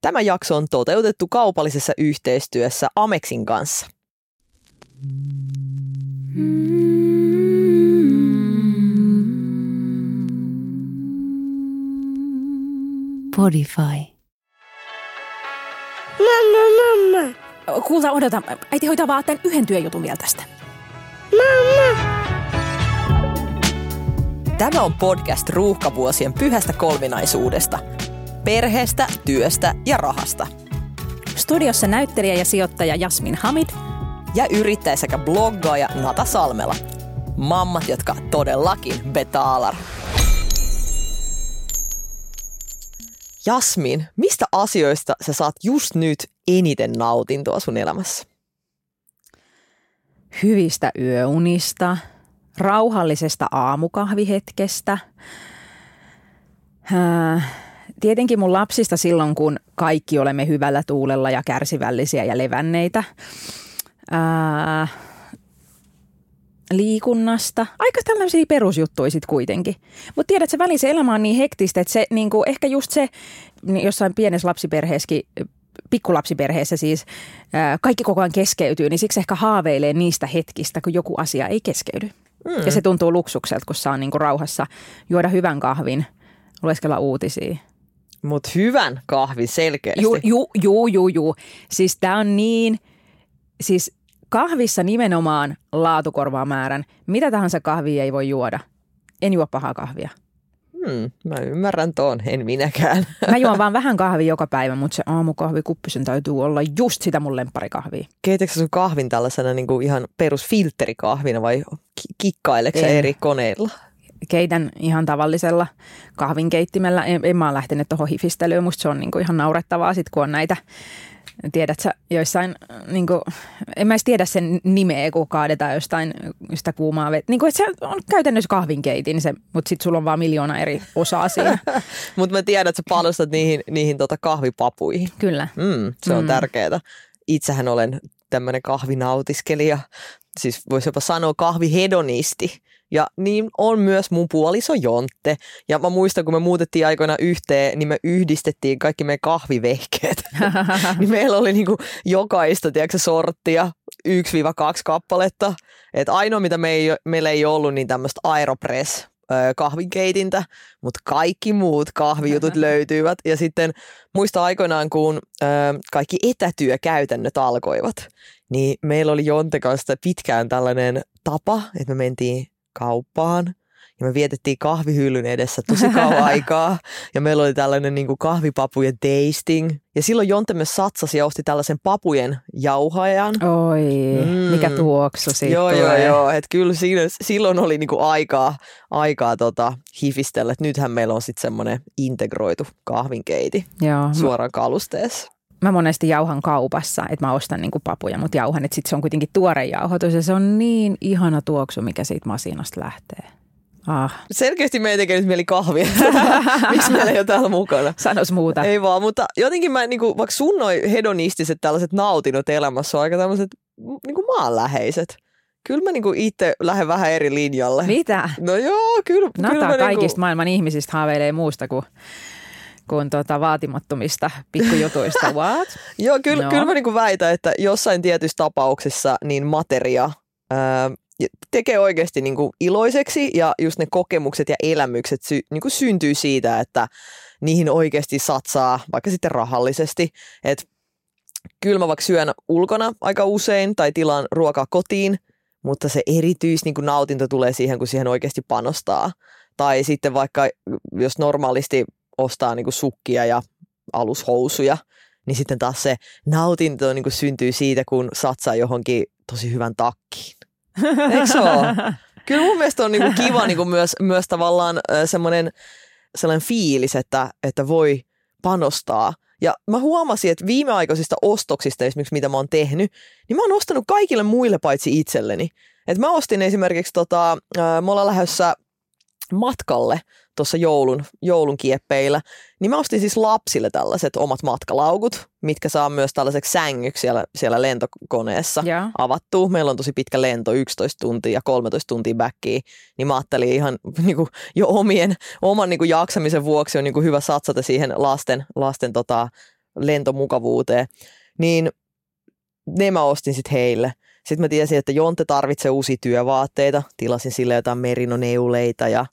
Tämä jakso on toteutettu kaupallisessa yhteistyössä Amexin kanssa. Podify. Mamma, mamma. Kuulta, odota. Äiti hoitaa vaan tämän yhden työjutun vielä tästä. Mamma. Tämä on podcast ruuhkavuosien pyhästä kolminaisuudesta. Perheestä, työstä ja rahasta. Studiossa näyttelijä ja sijoittaja Jasmin Hamid. Ja yrittäjä sekä bloggaaja Nata Salmela. Mammat, jotka todellakin betaalar. Jasmin, mistä asioista sä saat just nyt eniten nautintoa sun elämässä? Hyvistä yöunista, rauhallisesta aamukahvihetkestä. Äh, tietenkin mun lapsista silloin, kun kaikki olemme hyvällä tuulella ja kärsivällisiä ja levänneitä. Äh, liikunnasta. Aika tällaisia perusjuttuja sitten kuitenkin. Mutta tiedät, se välissä elämä on niin hektistä, että se niinku, ehkä just se niin jossain pienessä lapsiperheessäkin pikkulapsiperheessä siis ää, kaikki koko ajan keskeytyy, niin siksi ehkä haaveilee niistä hetkistä, kun joku asia ei keskeydy. Mm. Ja se tuntuu luksukselta, kun saa niinku rauhassa juoda hyvän kahvin, lueskella uutisia. Mutta hyvän kahvin selkeästi. Juu, juu, juu, juu. Ju. Siis tämä on niin, siis kahvissa nimenomaan laatukorvaa määrän. Mitä tahansa kahvia ei voi juoda. En juo pahaa kahvia. Hmm, mä ymmärrän tuon, en minäkään. Mä juon vaan vähän kahvia joka päivä, mutta se aamukahvikuppi sen täytyy olla just sitä mun lempparikahvia. Keitätkö sun kahvin tällaisena niin kuin ihan perusfiltterikahvina vai kikkaileksä eri koneilla? Keitän ihan tavallisella kahvinkeittimellä. En, en mä ole lähtenyt tuohon hifistelyyn. Musta se on niin kuin ihan naurettavaa sit, kun on näitä tiedät sä, joissain, niin kuin, en mä edes tiedä sen nimeä, kun kaadetaan jostain sitä kuumaa vettä. Niin kuin, että se on käytännössä kahvinkeitin, se, mutta sitten sulla on vaan miljoona eri osaa siinä. mutta mä tiedän, että sä panostat niihin, niihin tota kahvipapuihin. Kyllä. Mm, se on mm. tärkeää. Itsehän olen tämmöinen kahvinautiskelija, siis voisi jopa sanoa kahvihedonisti. Ja niin on myös mun puoliso Jontte. Ja mä muistan, kun me muutettiin aikoina yhteen, niin me yhdistettiin kaikki meidän kahvivehkeet. niin meillä oli niinku jokaista, tiedätkö, sorttia, 1-2 kappaletta. Et ainoa, mitä me ei, meillä ei ollut, niin tämmöistä Aeropress kahvinkeitintä, mutta kaikki muut kahvijutut löytyivät. Ja sitten muista aikoinaan, kun ö, kaikki etätyökäytännöt alkoivat, niin meillä oli Jonte kanssa pitkään tällainen tapa, että me mentiin kauppaan ja me vietettiin kahvihyllyn edessä tosi kauan aikaa. Ja meillä oli tällainen niin kuin kahvipapujen tasting. Ja silloin Jonte myös satsasi ja osti tällaisen papujen jauhajan. Oi, mm. mikä tuoksu siitä Joo, joo, joo. Että kyllä siinä, silloin oli niin kuin aikaa, aikaa tota, hifistellä. Et nythän meillä on sitten semmoinen integroitu kahvinkeiti joo, suoraan kalusteessa mä monesti jauhan kaupassa, että mä ostan niinku papuja, mutta jauhan, että sitten se on kuitenkin tuore jauhotus ja se on niin ihana tuoksu, mikä siitä masinasta lähtee. Ah. Selkeästi meidän tekee nyt mieli kahvia. Miksi meillä ei ole täällä mukana? Sanois muuta. Ei vaan, mutta jotenkin mä, niinku, vaikka sun noi hedonistiset tällaiset nautinut elämässä on aika tämmöiset niinku maanläheiset. Kyllä mä niinku itse lähden vähän eri linjalle. Mitä? No joo, kyllä. Nata kyllä kaikista niinku... maailman ihmisistä haaveilee muusta kuin kuin tuota vaatimattomista pikkujutuista. What? Joo, kyllä, no. kyllä mä niin väitän, että jossain tietyissä tapauksissa niin materia ää, tekee oikeasti niin kuin iloiseksi ja just ne kokemukset ja elämykset sy, niin kuin syntyy siitä, että niihin oikeasti satsaa vaikka sitten rahallisesti. Et kyllä mä vaikka syön ulkona aika usein tai tilaan ruokaa kotiin, mutta se erityis niin kuin nautinto tulee siihen, kun siihen oikeasti panostaa. Tai sitten vaikka jos normaalisti ostaa niin kuin sukkia ja alushousuja, niin sitten taas se nautinto niin kuin syntyy siitä, kun satsaa johonkin tosi hyvän takkiin. Eikö se ole? Kyllä mun mielestä on niin kuin kiva niin kuin myös, myös tavallaan semmoinen sellainen fiilis, että, että voi panostaa. Ja mä huomasin, että viimeaikaisista ostoksista esimerkiksi, mitä mä oon tehnyt, niin mä oon ostanut kaikille muille paitsi itselleni. Et mä ostin esimerkiksi, tota, me ollaan lähdössä matkalle tuossa joulun, joulun kieppeillä, niin mä ostin siis lapsille tällaiset omat matkalaukut, mitkä saa myös tällaiseksi sängyksi siellä, siellä lentokoneessa yeah. avattua. Meillä on tosi pitkä lento, 11 tuntia ja 13 tuntia backia, niin mä ajattelin ihan niin kuin, jo omien, oman niin kuin, jaksamisen vuoksi on niin kuin, hyvä satsata siihen lasten, lasten tota, lentomukavuuteen, niin ne mä ostin sitten heille. Sitten mä tiesin, että Jonte tarvitsee uusia työvaatteita. Tilasin sille jotain merinoneuleita ja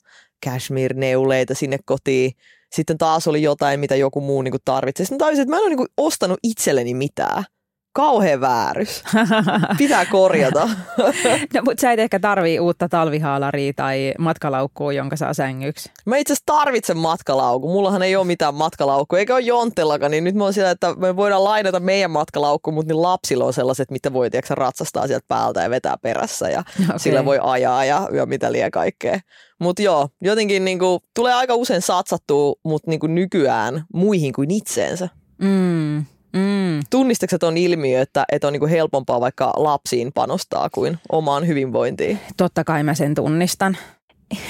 cashmere-neuleita sinne kotiin. Sitten taas oli jotain, mitä joku muu niin tarvitsee. Sitten mä tajusin, että mä en ole niin ostanut itselleni mitään kauhean väärys. Pitää korjata. no, mutta sä et ehkä tarvii uutta talvihaalaria tai matkalaukkua, jonka saa sängyksi. Mä itse asiassa tarvitsen matkalaukku. Mullahan ei ole mitään matkalaukkua, eikä ole Jontellakaan, niin nyt mä oon siellä, että me voidaan lainata meidän matkalaukku, mutta niin lapsilla on sellaiset, mitä voi tiedätkö, ratsastaa sieltä päältä ja vetää perässä ja okay. sillä voi ajaa ja, ja mitä liian kaikkea. Mutta joo, jotenkin niinku, tulee aika usein satsattua, mutta niinku nykyään muihin kuin itseensä. Mm. Mm. Tunnistatko tuon ilmiö, että, että on niinku helpompaa vaikka lapsiin panostaa kuin omaan hyvinvointiin? Totta kai mä sen tunnistan.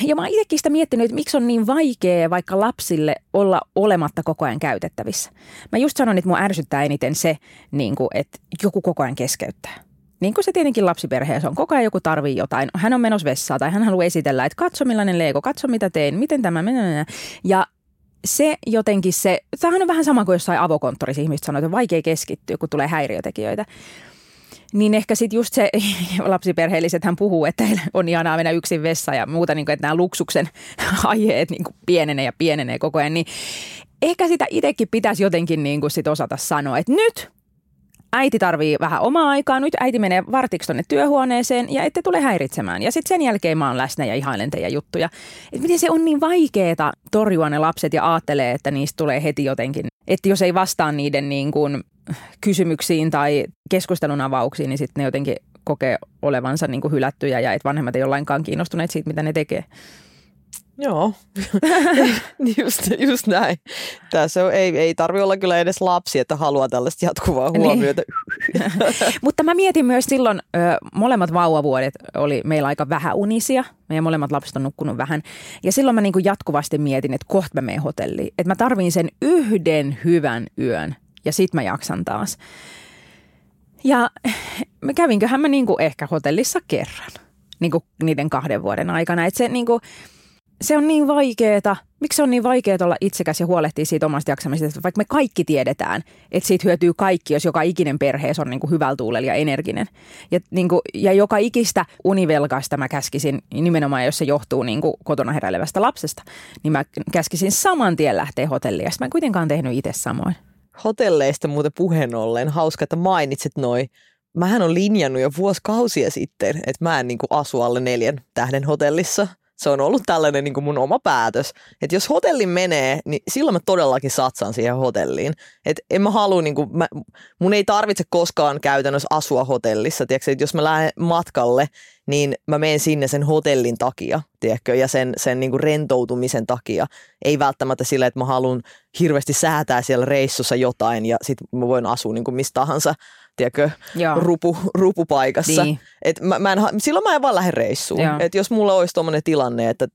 Ja mä oon itsekin sitä miettinyt, että miksi on niin vaikea vaikka lapsille olla olematta koko ajan käytettävissä. Mä just sanoin, että mua ärsyttää eniten se, niin kuin, että joku koko ajan keskeyttää. Niin kuin se tietenkin lapsiperheessä on. Koko ajan joku tarvii jotain. Hän on menossa vessaan tai hän haluaa esitellä, että katso millainen Lego, katso mitä teen, miten tämä menee. Ja se jotenkin se, tämähän on vähän sama kuin jossain avokonttorissa ihmiset sanoo, että on vaikea keskittyä, kun tulee häiriötekijöitä. Niin ehkä sitten just se lapsiperheelliset hän puhuu, että on ihanaa mennä yksin vessa ja muuta, niin kuin, että nämä luksuksen aiheet niin kuin pienenee ja pienenee koko ajan. Niin ehkä sitä itsekin pitäisi jotenkin niin kuin sit osata sanoa, että nyt äiti tarvii vähän omaa aikaa, nyt äiti menee vartiksi tuonne työhuoneeseen ja ette tule häiritsemään. Ja sitten sen jälkeen mä oon läsnä ja ihailen teidän juttuja. Et miten se on niin vaikeeta torjua ne lapset ja ajattelee, että niistä tulee heti jotenkin. Että jos ei vastaa niiden niin kuin kysymyksiin tai keskustelun avauksiin, niin sitten ne jotenkin kokee olevansa niin kuin hylättyjä ja että vanhemmat ei ole lainkaan kiinnostuneet siitä, mitä ne tekee. Joo, just, just näin. Tässä on, ei, ei tarvi olla kyllä edes lapsi, että haluaa tällaista jatkuvaa niin. huomiota. Niin. Mutta mä mietin myös silloin, ö, molemmat vauvavuodet oli meillä aika vähäunisia. Meidän molemmat lapset on nukkunut vähän. Ja silloin mä niinku jatkuvasti mietin, että kohta mä menen hotelliin. Että mä tarviin sen yhden hyvän yön ja sit mä jaksan taas. Ja kävinköhän mä niinku ehkä hotellissa kerran niinku niiden kahden vuoden aikana. Että se niinku, se on niin vaikeeta. Miksi se on niin vaikeaa olla itsekäs ja huolehtia siitä omasta jaksamisesta, vaikka me kaikki tiedetään, että siitä hyötyy kaikki, jos joka ikinen perheessä on niin kuin hyvällä tuulella ja energinen. Ja, niin kuin, ja joka ikistä univelkaista mä käskisin, nimenomaan jos se johtuu niin kuin kotona heräilevästä lapsesta, niin mä käskisin saman tien lähteä hotelliin. Mä en kuitenkaan tehnyt itse samoin. Hotelleista muuten puheen ollen, hauska, että mainitsit noin mähän on linjannut jo vuosikausia sitten, että mä en niin kuin asu alle neljän tähden hotellissa – se on ollut tällainen niin kuin mun oma päätös, että jos hotellin menee, niin silloin mä todellakin satsaan siihen hotelliin. Että en mä halua, niin kuin, mä, mun ei tarvitse koskaan käytännössä asua hotellissa. Tiedätkö, että jos mä lähden matkalle, niin mä menen sinne sen hotellin takia, tiedätkö, ja sen, sen niin kuin rentoutumisen takia. Ei välttämättä sillä, että mä haluan hirveästi säätää siellä reissussa jotain ja sitten mä voin asua niin kuin mistä tahansa tiedätkö, rupu, rupupaikassa. Niin. Et mä, mä en, silloin mä en vaan lähde reissuun. Et jos mulla olisi tuommoinen tilanne, että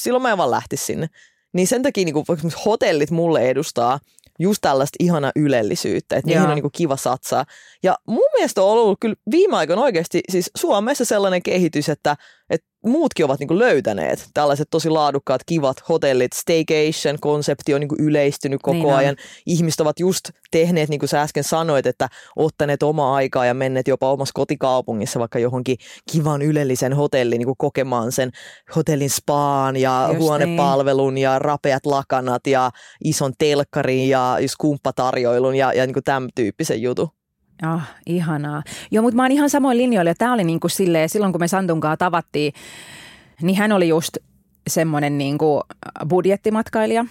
silloin mä en vaan lähtisi sinne. Niin sen takia niin kuin, hotellit mulle edustaa just tällaista ihana ylellisyyttä, että niihin on niin kuin kiva satsaa. Ja mun mielestä on ollut kyllä viime aikoina oikeasti siis Suomessa sellainen kehitys, että, että muutkin ovat niin löytäneet tällaiset tosi laadukkaat, kivat hotellit. Staycation-konsepti on niin yleistynyt koko niin ajan. On. Ihmiset ovat just tehneet, niin kuin sä äsken sanoit, että ottaneet omaa aikaa ja menneet jopa omassa kotikaupungissa vaikka johonkin kivan ylellisen hotellin niin kokemaan sen hotellin spaan ja just huonepalvelun niin. ja rapeat lakanat ja ison telkkarin ja just kumppatarjoilun ja, ja niin tämän tyyppisen jutun. Ah, ihanaa. Joo, mutta mä oon ihan samoin linjoilla. Tämä oli niin kuin silleen, silloin kun me Santunkaa tavattiin, niin hän oli just semmoinen niin kuin budjettimatkailija.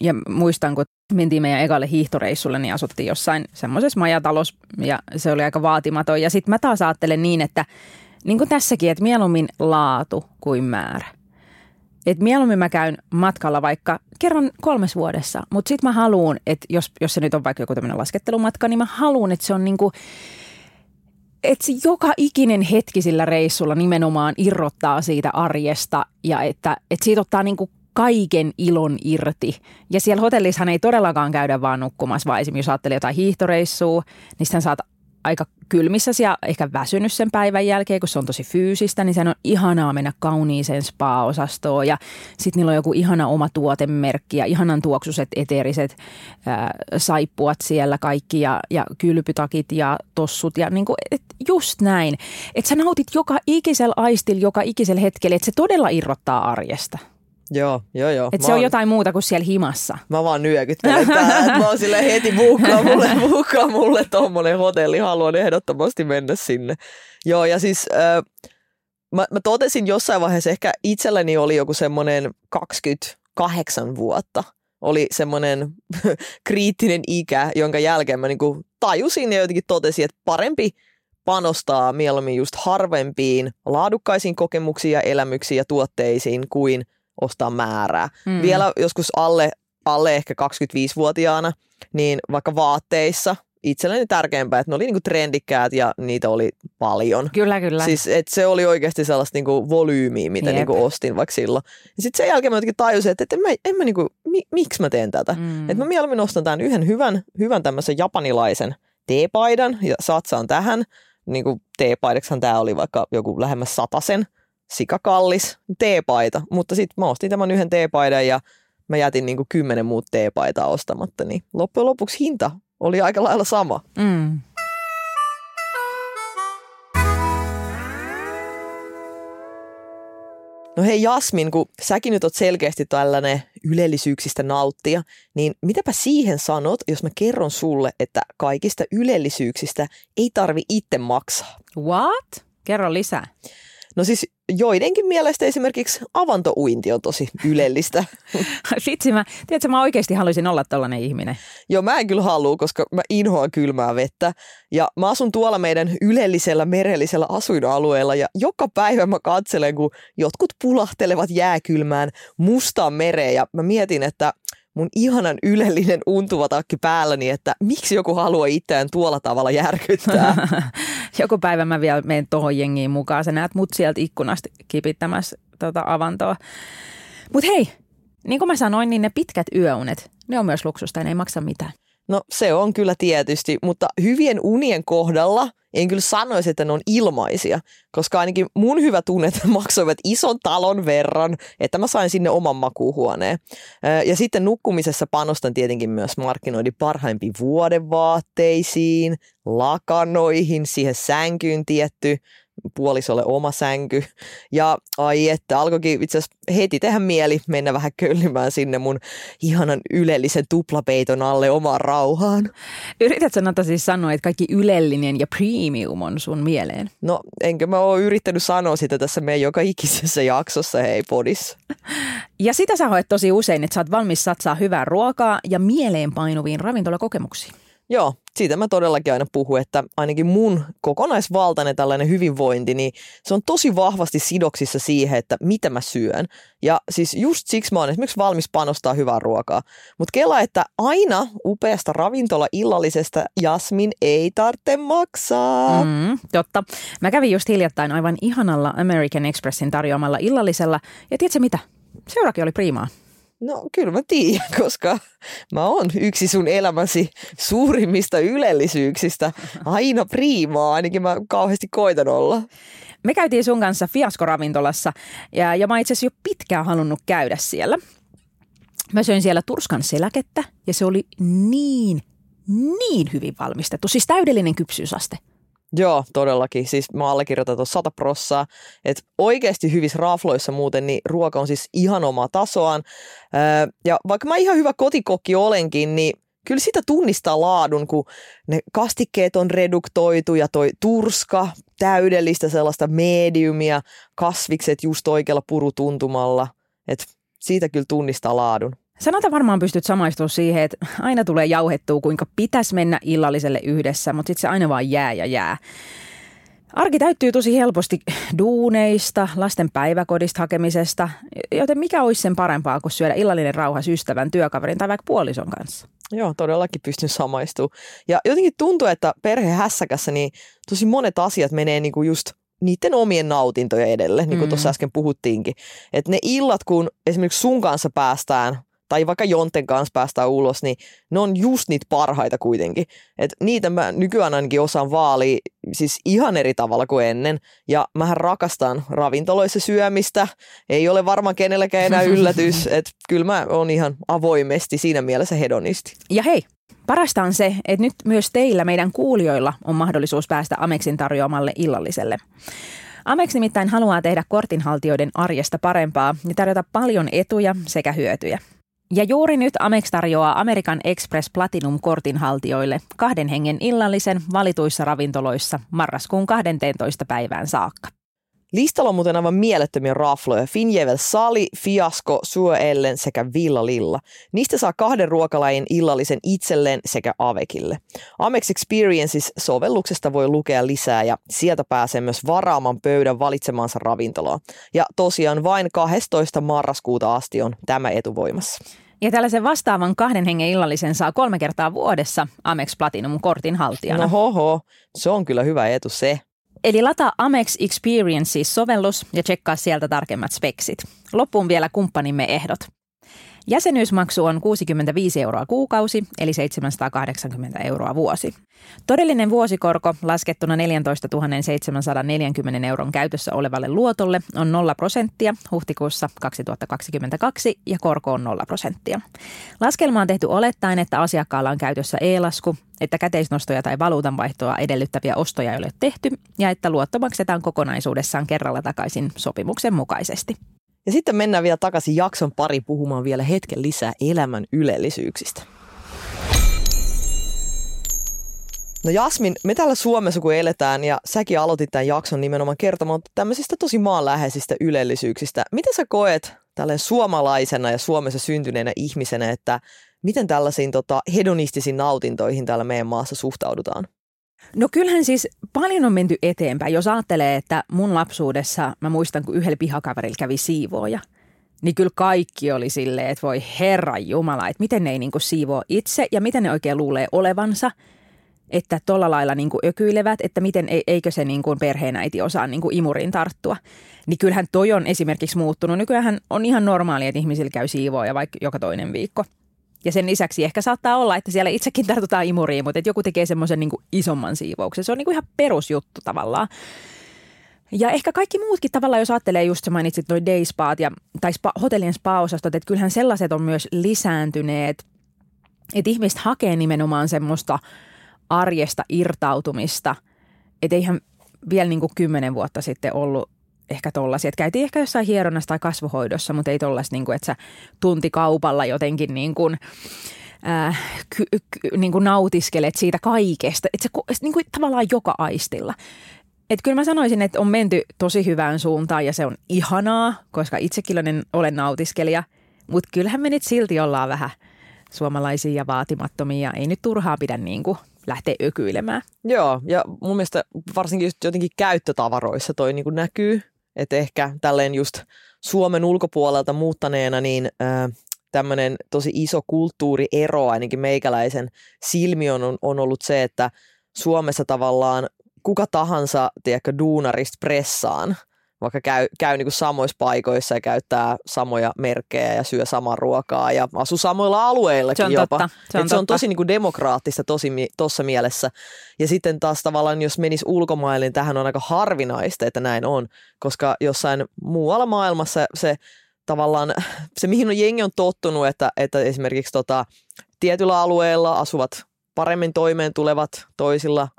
Ja muistan, kun mentiin meidän ekalle hiihtoreissulle, niin asuttiin jossain semmoisessa majatalossa ja se oli aika vaatimaton. Ja sitten mä taas ajattelen niin, että niin kuin tässäkin, että mieluummin laatu kuin määrä. Et mieluummin mä käyn matkalla vaikka kerran kolmes vuodessa, mutta sitten mä haluan, että jos, jos se nyt on vaikka joku tämmöinen laskettelumatka, niin mä haluan, että se on niinku, että se joka ikinen hetki sillä reissulla nimenomaan irrottaa siitä arjesta ja että, että siitä ottaa niinku kaiken ilon irti. Ja siellä hotellissahan ei todellakaan käydä vaan nukkumassa, vaan esimerkiksi jos ajattelee jotain hiihtoreissua, niin sitten saat aika kylmissä ja ehkä väsynyt sen päivän jälkeen, kun se on tosi fyysistä, niin sen on ihanaa mennä kauniiseen spa-osastoon ja sitten niillä on joku ihana oma tuotemerkki ja ihanan tuoksuset eteeriset ää, saippuat siellä kaikki ja, ja kylpytakit ja tossut ja niin kuin, et just näin. Että sä nautit joka ikisellä aistilla, joka ikisellä hetkellä, että se todella irrottaa arjesta. Joo, joo, joo. Että se on jotain muuta kuin siellä himassa. Mä vaan nyökyttelen täällä, mä oon silleen heti buukkaa mulle, buukkaa mulle tommonen hotelli, haluan ehdottomasti mennä sinne. Joo, ja siis äh, mä, mä totesin jossain vaiheessa, ehkä itselläni oli joku semmoinen 28 vuotta, oli semmoinen kriittinen ikä, jonka jälkeen mä niinku tajusin ja jotenkin totesin, että parempi panostaa mieluummin just harvempiin laadukkaisiin kokemuksiin ja elämyksiin ja tuotteisiin kuin ostaa määrää. Mm. Vielä joskus alle, alle ehkä 25-vuotiaana, niin vaikka vaatteissa itselleni tärkeämpää, että ne oli niinku trendikkäät ja niitä oli paljon. Kyllä, kyllä. Siis et se oli oikeasti sellaista niinku volyymiä, mitä niinku ostin vaikka silloin. Ja sitten sen jälkeen mä jotenkin tajusin, että, että en mä, en mä niinku, mi, miksi mä teen tätä. Mm. Että mä mieluummin ostan tämän yhden hyvän, hyvän tämmöisen japanilaisen teepaidan ja satsaan tähän. Niin kuin teepaidaksihan tämä oli vaikka joku lähemmäs satasen sikakallis teepaita, mutta sitten mä ostin tämän yhden teepaidan ja mä jätin niin kuin kymmenen muut teepaitaa ostamatta, niin loppujen lopuksi hinta oli aika lailla sama. Mm. No hei Jasmin, kun säkin nyt oot selkeästi tällainen ylellisyyksistä nauttia, niin mitäpä siihen sanot, jos mä kerron sulle, että kaikista ylellisyyksistä ei tarvi itse maksaa? What? Kerro lisää. No siis joidenkin mielestä esimerkiksi avantouinti on tosi ylellistä. Vitsi, mä, tiedätkö, mä oikeasti haluaisin olla tällainen ihminen. Joo, mä en kyllä halua, koska mä inhoan kylmää vettä. Ja mä asun tuolla meidän ylellisellä merellisellä asuinalueella ja joka päivä mä katselen, kun jotkut pulahtelevat jääkylmään mustaan mereen ja mä mietin, että mun ihanan ylellinen untuva takki päälläni, että miksi joku haluaa itseään tuolla tavalla järkyttää. joku päivä mä vielä menen tohon jengiin mukaan. Sä näet mut sieltä ikkunasta kipittämässä tota avantoa. Mutta hei, niin kuin mä sanoin, niin ne pitkät yöunet, ne on myös luksusta ja ne ei maksa mitään. No se on kyllä tietysti, mutta hyvien unien kohdalla en kyllä sanoisi, että ne on ilmaisia, koska ainakin mun hyvät unet maksoivat ison talon verran, että mä sain sinne oman makuuhuoneen. Ja sitten nukkumisessa panostan tietenkin myös markkinoidin parhaimpiin vuodevaatteisiin, lakanoihin, siihen sänkyyn tietty puolisolle oma sänky. Ja ai että, alkoikin itse asiassa heti tehdä mieli mennä vähän köllimään sinne mun ihanan ylellisen tuplapeiton alle omaan rauhaan. Yritätkö Nata siis sanoa, että kaikki ylellinen ja premium on sun mieleen? No enkö mä oo yrittänyt sanoa sitä tässä meidän joka ikisessä jaksossa, hei podissa. Ja sitä sä hoet tosi usein, että sä oot valmis satsaa hyvää ruokaa ja mieleenpainuviin ravintolakokemuksiin. Joo, siitä mä todellakin aina puhun, että ainakin mun kokonaisvaltainen tällainen hyvinvointi, niin se on tosi vahvasti sidoksissa siihen, että mitä mä syön. Ja siis just siksi mä oon esimerkiksi valmis panostaa hyvää ruokaa. Mutta kela, että aina upeasta ravintola illallisesta Jasmin ei tarvitse maksaa. Mm, totta. Mä kävin just hiljattain aivan ihanalla American Expressin tarjoamalla illallisella. Ja tiedätkö mitä? Seurakin oli priimaa. No kyllä mä tiedän, koska mä oon yksi sun elämäsi suurimmista ylellisyyksistä. Aina priimaa, ainakin mä kauheasti koitan olla. Me käytiin sun kanssa fiaskoravintolassa ja, ja mä itse jo pitkään halunnut käydä siellä. Mä söin siellä turskan seläkettä ja se oli niin, niin hyvin valmistettu. Siis täydellinen kypsyysaste. Joo, todellakin. Siis mä allekirjoitan tuossa sata prossaa. Että oikeasti hyvissä rafloissa muuten, niin ruoka on siis ihan omaa tasoaan. Öö, ja vaikka mä ihan hyvä kotikokki olenkin, niin kyllä sitä tunnistaa laadun, kun ne kastikkeet on reduktoitu ja toi turska, täydellistä sellaista mediumia, kasvikset just oikealla purutuntumalla. Että siitä kyllä tunnistaa laadun. Sanota varmaan pystyt samaistumaan siihen, että aina tulee jauhettua, kuinka pitäisi mennä illalliselle yhdessä, mutta sitten se aina vaan jää ja jää. Arki täyttyy tosi helposti duuneista, lasten päiväkodista hakemisesta, joten mikä olisi sen parempaa kuin syödä illallinen rauha ystävän, työkaverin tai vaikka puolison kanssa? Joo, todellakin pystyn samaistumaan. Ja jotenkin tuntuu, että perhehässäkässä niin tosi monet asiat menee niinku just niiden omien nautintojen edelle, niin kuin mm. tuossa äsken puhuttiinkin. Että ne illat, kun esimerkiksi sun kanssa päästään tai vaikka Jonten kanssa päästään ulos, niin ne on just niitä parhaita kuitenkin. Et niitä mä nykyään ainakin osaan vaalia siis ihan eri tavalla kuin ennen. Ja mähän rakastan ravintoloissa syömistä. Ei ole varmaan kenelläkään enää yllätys, että kyllä mä oon ihan avoimesti siinä mielessä hedonisti. Ja hei, parasta on se, että nyt myös teillä, meidän kuulijoilla, on mahdollisuus päästä Amexin tarjoamalle illalliselle. Amex nimittäin haluaa tehdä kortinhaltijoiden arjesta parempaa ja tarjota paljon etuja sekä hyötyjä. Ja juuri nyt Amex tarjoaa American Express Platinum-kortin haltijoille kahden hengen illallisen valituissa ravintoloissa marraskuun 12. päivään saakka. Listalla on muuten aivan mielettömiä rafloja. Finjevel Sali, Fiasko, Suoellen sekä Villa Lilla. Niistä saa kahden ruokalajin illallisen itselleen sekä Avekille. Amex Experiences-sovelluksesta voi lukea lisää ja sieltä pääsee myös varaaman pöydän valitsemansa ravintolaa. Ja tosiaan vain 12. marraskuuta asti on tämä etuvoimassa. Ja tällaisen vastaavan kahden hengen illallisen saa kolme kertaa vuodessa Amex Platinum-kortin haltijana. No hoho, se on kyllä hyvä etu se. Eli lataa Amex Experiences-sovellus ja tsekkaa sieltä tarkemmat speksit. Loppuun vielä kumppanimme ehdot. Jäsenyysmaksu on 65 euroa kuukausi, eli 780 euroa vuosi. Todellinen vuosikorko laskettuna 14 740 euron käytössä olevalle luotolle on 0 prosenttia huhtikuussa 2022 ja korko on 0 prosenttia. Laskelma on tehty olettaen, että asiakkaalla on käytössä e-lasku, että käteisnostoja tai valuutanvaihtoa edellyttäviä ostoja ei ole tehty ja että luotto maksetaan kokonaisuudessaan kerralla takaisin sopimuksen mukaisesti. Ja sitten mennään vielä takaisin jakson pari puhumaan vielä hetken lisää elämän ylellisyyksistä. No Jasmin, me täällä Suomessa kun eletään ja säkin aloitit tämän jakson nimenomaan kertomaan tämmöisistä tosi maanläheisistä ylellisyyksistä. Miten sä koet tälleen suomalaisena ja Suomessa syntyneenä ihmisenä, että miten tällaisiin tota, hedonistisiin nautintoihin täällä meidän maassa suhtaudutaan? No kyllähän siis paljon on menty eteenpäin. Jos ajattelee, että mun lapsuudessa, mä muistan kun yhdellä pihakaverilla kävi siivooja, niin kyllä kaikki oli silleen, että voi herra jumala, että miten ne ei niinku siivoo itse ja miten ne oikein luulee olevansa, että tuolla lailla niinku ökyilevät, että miten eikö se niinku perheenäiti osaa niinku imuriin tarttua. Niin kyllähän toi on esimerkiksi muuttunut. Nykyään on ihan normaalia, että ihmisillä käy siivooja vaikka joka toinen viikko. Ja sen lisäksi ehkä saattaa olla, että siellä itsekin tartutaan imuriin, mutta että joku tekee semmoisen niin isomman siivouksen. Se on niin kuin ihan perusjuttu tavallaan. Ja ehkä kaikki muutkin tavallaan, jos ajattelee just sä mainitsit noin day spaat ja, tai spa, hotellien spa-osastot, että kyllähän sellaiset on myös lisääntyneet, että ihmiset hakee nimenomaan semmoista arjesta irtautumista, että eihän vielä niin kuin kymmenen vuotta sitten ollut ehkä tollaisia. Että käytiin ehkä jossain hieronnassa tai kasvohoidossa, mutta ei tollaista, niin että sä tunti kaupalla jotenkin niin kuin, äh, ky, ky, niin kuin nautiskelet siitä kaikesta. Että se niin kuin, tavallaan joka aistilla. Et kyllä mä sanoisin, että on menty tosi hyvään suuntaan ja se on ihanaa, koska itsekin olen nautiskelija. Mutta kyllähän me nyt silti ollaan vähän suomalaisia ja vaatimattomia. Ei nyt turhaa pidä niin kuin lähteä ökyilemään. Joo, ja mun mielestä varsinkin just jotenkin käyttötavaroissa toi niin kuin näkyy. Että ehkä tälleen just Suomen ulkopuolelta muuttaneena, niin äh, tämmöinen tosi iso kulttuuriero ainakin meikäläisen silmi on, on ollut se, että Suomessa tavallaan kuka tahansa, tiedätkö, duunarista pressaan – vaikka käy, käy niin kuin samoissa paikoissa ja käyttää samoja merkkejä ja syö samaa ruokaa ja asuu samoilla alueillakin se jopa. Totta. Se on, se on tosi niin kuin demokraattista tosi tuossa mielessä. Ja sitten taas tavallaan, jos menisi ulkomaille, niin tähän on aika harvinaista, että näin on, koska jossain muualla maailmassa se tavallaan, se mihin on jengi on tottunut, että, että esimerkiksi tota, tietyllä alueella asuvat paremmin toimeen tulevat toisilla –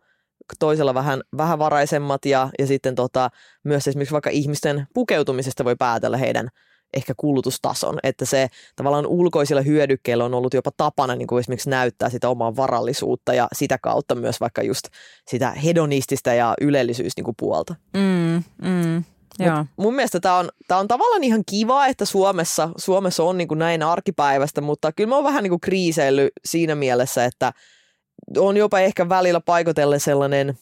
toisella vähän, vähän varaisemmat ja, ja sitten tota, myös esimerkiksi vaikka ihmisten pukeutumisesta voi päätellä heidän ehkä kulutustason, että se tavallaan ulkoisilla hyödykkeillä on ollut jopa tapana niin kuin esimerkiksi näyttää sitä omaa varallisuutta ja sitä kautta myös vaikka just sitä hedonistista ja ylellisyys niin kuin puolta. Mm, mm. Joo. mun mielestä tämä on, tää on tavallaan ihan kiva, että Suomessa, Suomessa on niin kuin näin arkipäivästä, mutta kyllä mä oon vähän niin kuin kriiseillyt siinä mielessä, että – on jopa ehkä välillä paikotelle sellainen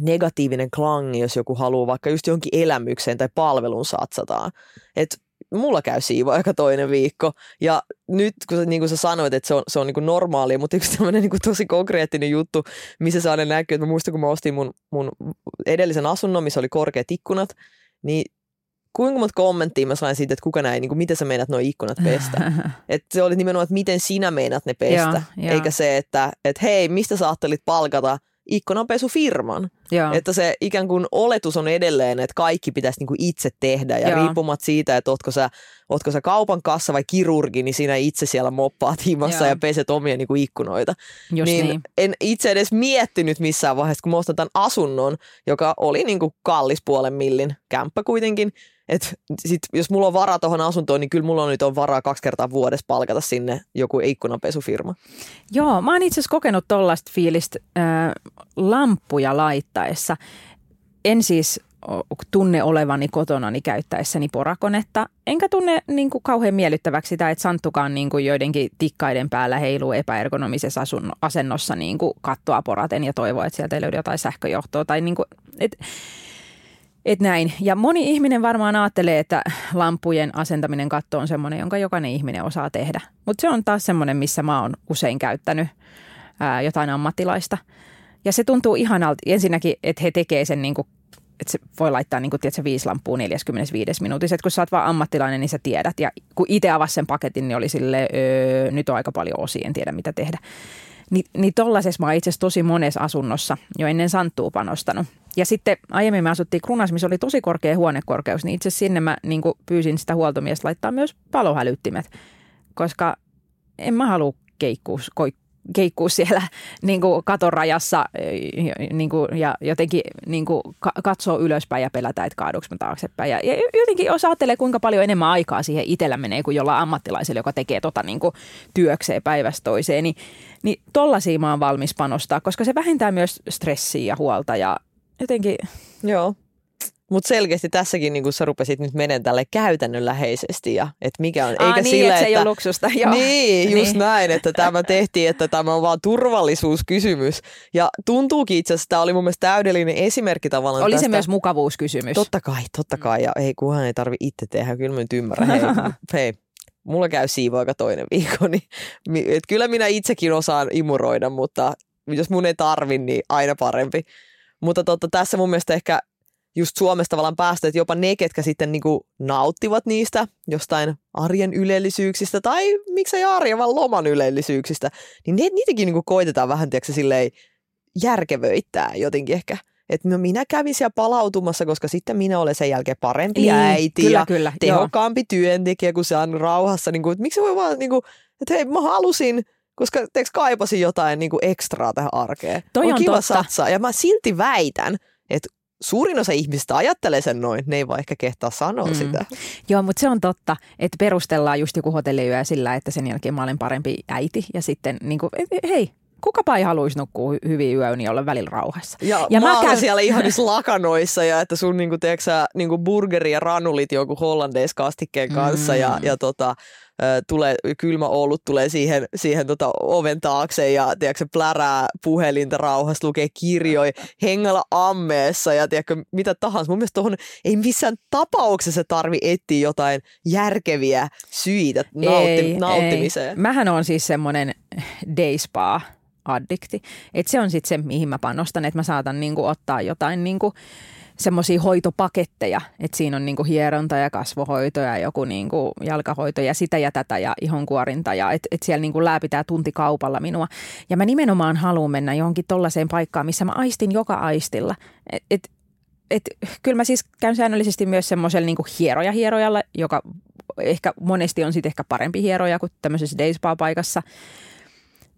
negatiivinen klangi, jos joku haluaa vaikka just jonkin elämykseen tai palvelun satsataan. Et mulla käy siivo aika toinen viikko. Ja nyt, kun, niin kuin sä sanoit, että se on, se on niin kuin normaalia, mutta yksi tämmöinen niin kuin tosi konkreettinen juttu, missä se aina näkyy, että mä muistan, kun mä ostin mun, mun edellisen asunnon, missä oli korkeat ikkunat, niin kuinka monta kommenttia mä sain siitä, että kuka näin, niin kuin, miten sä meinat nuo ikkunat pestä. että se oli nimenomaan, että miten sinä meinat ne pestä, Joo, joo. eikä se, että et hei, mistä sä ajattelit palkata ikkunanpesufirman. Joo. Että se ikään kuin oletus on edelleen, että kaikki pitäisi niin kuin itse tehdä ja Joo. riippumat siitä, että ootko sä, ootko sä kaupan kassa vai kirurgi, niin sinä itse siellä moppaat himassa Joo. ja peset omia niin kuin ikkunoita. Just niin, niin. en itse edes miettinyt missään vaiheessa, kun mä ostan tämän asunnon, joka oli niin kuin kallis puolen millin kämppä kuitenkin. Et sit, jos mulla on varaa tuohon asuntoon, niin kyllä mulla on nyt on varaa kaksi kertaa vuodessa palkata sinne joku ikkunapesufirma. Joo, mä oon itse asiassa kokenut tollaista fiilistä äh, lamppuja laittaessa. En siis tunne olevani kotonani käyttäessäni porakonetta, enkä tunne niin kuin, kauhean miellyttäväksi sitä, että Santtukaan niin kuin, joidenkin tikkaiden päällä heiluu epäergonomisessa asunno, asennossa niin kuin, kattoa poraten ja toivoo, että sieltä ei löydy jotain sähköjohtoa. Tai, niin kuin, et, et näin. Ja moni ihminen varmaan ajattelee, että lampujen asentaminen katto on semmoinen, jonka jokainen ihminen osaa tehdä. Mutta se on taas semmoinen, missä mä oon usein käyttänyt ää, jotain ammattilaista. Ja se tuntuu ihanalta ensinnäkin, että he tekee sen niin kuin, että se voi laittaa niin kuin, tiedätkö, viisi lampua 45 minuutissa. Kun sä oot vaan ammattilainen, niin sä tiedät. Ja kun itse avasi sen paketin, niin oli sille öö, nyt on aika paljon osia, en tiedä mitä tehdä. Ni, niin tollaisessa mä oon itse asiassa tosi monessa asunnossa jo ennen Santtuu panostanut. Ja sitten aiemmin me asuttiin Krunas, missä oli tosi korkea huonekorkeus, niin itse sinne mä niin pyysin sitä huoltomiestä laittaa myös palohälyttimet, koska en mä halua keikkua, koi- keikkuu siellä niin kuin katorajassa niin kuin, ja jotenkin niin kuin, ka- katsoo ylöspäin ja pelätä, että kaaduks mä taaksepäin. Ja, ja jotenkin jos ajattelee, kuinka paljon enemmän aikaa siihen itsellä menee kuin jollain ammattilaisella, joka tekee tota niin kuin työkseen päivästä toiseen, niin, niin tollaisia mä oon valmis panostaa, koska se vähentää myös stressiä ja huolta ja jotenkin, Joo. Mutta selkeästi tässäkin niin kun sä rupesit nyt menemään tälle käytännönläheisesti ja että mikä on, Aa, eikä niin, sillä, että se ei ole luksusta. Joo. Niin, just Niin. näin, että tämä tehtiin, että tämä on vaan turvallisuuskysymys. Ja tuntuukin itse asiassa, tämä oli mun mielestä täydellinen esimerkki tavallaan Oli tästä. se myös mukavuuskysymys. Totta kai, totta kai. Ja ei, kunhan ei tarvi itse tehdä, kyllä mä nyt ymmärrän. Hei, hei mulla käy siivoaika toinen viikko, niin et kyllä minä itsekin osaan imuroida, mutta jos mun ei tarvi, niin aina parempi. Mutta totta, tässä mun mielestä ehkä just Suomesta tavallaan päästä, että jopa ne, ketkä sitten niinku nauttivat niistä jostain arjen ylellisyyksistä tai miksei arjen, vaan loman ylellisyyksistä, niin ne, niitäkin niinku koitetaan vähän, tiedätkö, silleen järkevöittää jotenkin ehkä. Että no minä kävin siellä palautumassa, koska sitten minä olen sen jälkeen parempi Niin, äiti kyllä, ja kyllä, joo. tehokkaampi työntekijä, kun se on rauhassa. Niin kuin, että miksi voi vaan, niin kuin, että hei mä halusin, koska teeks kaipasin jotain niin kuin ekstraa tähän arkeen. Toi on kiva totta. satsaa. Ja mä silti väitän, että suurin osa ihmistä ajattelee sen noin, ne ei vaan ehkä kehtaa sanoa Mm. sitä. Joo, mutta se on totta, että perustellaan just joku hotelliyö sillä, että sen jälkeen mä olen parempi äiti. Ja sitten niin kuin, hei, kukapa ei haluaisi nukkua hy- hyvin yön ja olla välillä rauhassa. Ja, Ja mä mä käyn... siellä ihanissa lakanoissa ja että sun niinku, tiedätkö, sä, niinku burgeri ja ranulit joku hollandeiskastikkeen kanssa mm. ja, ja tota, tulee, kylmä olut tulee siihen, siihen tota oven taakse ja tiedätkö, plärää puhelinta rauhassa, lukee kirjoja, hengällä ammeessa ja tiedätkö, mitä tahansa. Mun mielestä tuohon ei missään tapauksessa tarvi etsiä jotain järkeviä syitä nautti, Ei, nauttimiseen. Ei. Mähän on siis semmoinen day spa addikti. Et se on sitten se, mihin mä panostan, että mä saatan niinku ottaa jotain niinku semmoisia hoitopaketteja, että siinä on niinku hieronta ja kasvohoito ja joku niinku jalkahoito ja sitä ja tätä ja ihonkuorinta ja että et siellä niinku lääpitää tunti kaupalla minua. Ja mä nimenomaan haluan mennä johonkin tollaiseen paikkaan, missä mä aistin joka aistilla. Et, et, et, kyllä mä siis käyn säännöllisesti myös semmoisella niinku hieroja hierojalla, joka ehkä monesti on sitten ehkä parempi hieroja kuin tämmöisessä day spa-paikassa.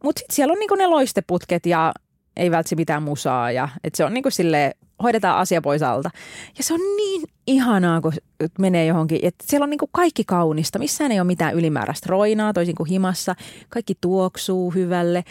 Mutta sitten siellä on niinku ne loisteputket ja ei välttämättä mitään musaa ja et se on niinku silleen, hoidetaan asia pois alta. Ja se on niin ihanaa, kun menee johonkin, että siellä on niinku kaikki kaunista. Missään ei ole mitään ylimääräistä roinaa, toisin kuin himassa. Kaikki tuoksuu hyvälle.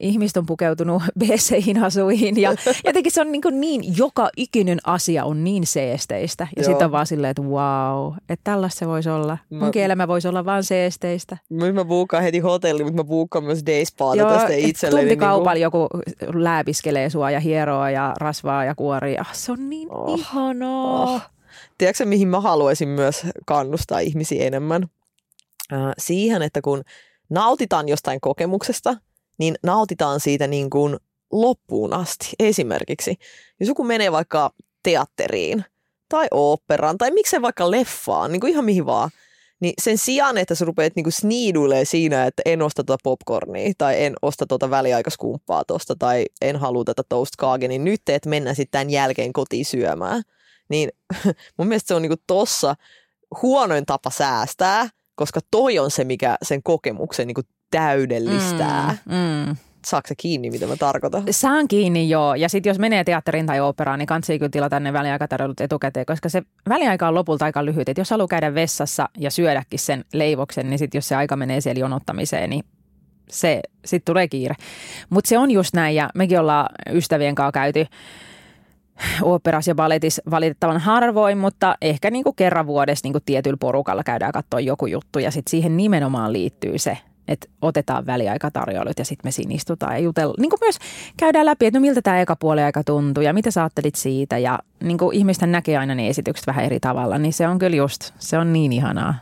Ihmiset on pukeutunut BC-ihin asuihin ja jotenkin se on niinku niin, joka ikinen asia on niin seesteistä. Ja Joo. sitten on vaan silleen, että wow, että tällaista se voisi olla. Mä- Munkin elämä voisi olla vaan seesteistä. Nyt mä buukkaan heti hotelli, mutta mä buukkaan myös day spaata tästä itselleni. Tunti niin kuin- kaupalla joku lääpiskelee sua ja hieroa ja rasvaa ja kuoria. Se on niin oh, ihanaa. Oh. Tiedätkö mihin mä haluaisin myös kannustaa ihmisiä enemmän? Siihen, että kun nautitaan jostain kokemuksesta, niin nautitaan siitä niin kuin loppuun asti. Esimerkiksi, jos joku menee vaikka teatteriin tai oopperaan tai miksei vaikka leffaan, niin kuin ihan mihin vaan. Niin sen sijaan, että sä rupeat niinku sniiduilee siinä, että en osta tuota popcornia tai en osta tuota väliaikaskumppaa tosta tai en halua tätä toast kaage, niin nyt teet mennä sitten tämän jälkeen kotiin syömään. Niin mun mielestä se on niinku tossa huonoin tapa säästää, koska toi on se, mikä sen kokemuksen niinku täydellistää. Mm, mm. Saatko sä kiinni, mitä mä tarkoitan? Saan kiinni joo. Ja sitten jos menee teatteriin tai operaan, niin kansi kyllä tilata ne väliaikatarjoilut etukäteen, koska se väliaika on lopulta aika lyhyt. Et jos haluaa käydä vessassa ja syödäkin sen leivoksen, niin sitten jos se aika menee siellä jonottamiseen, niin se sitten tulee kiire. Mutta se on just näin ja mekin ollaan ystävien kanssa käyty oopperas ja balletissa valitettavan harvoin, mutta ehkä niinku kerran vuodessa niinku tietyllä porukalla käydään katsoa joku juttu ja sitten siihen nimenomaan liittyy se, että otetaan väliaikatarjoilut ja sitten me siinä istutaan ja jutellaan. Niin kuin myös käydään läpi, että no miltä tämä eka puoli aika tuntuu ja mitä sä ajattelit siitä. Ja niin kuin ihmisten näkee aina ne esitykset vähän eri tavalla, niin se on kyllä just, se on niin ihanaa.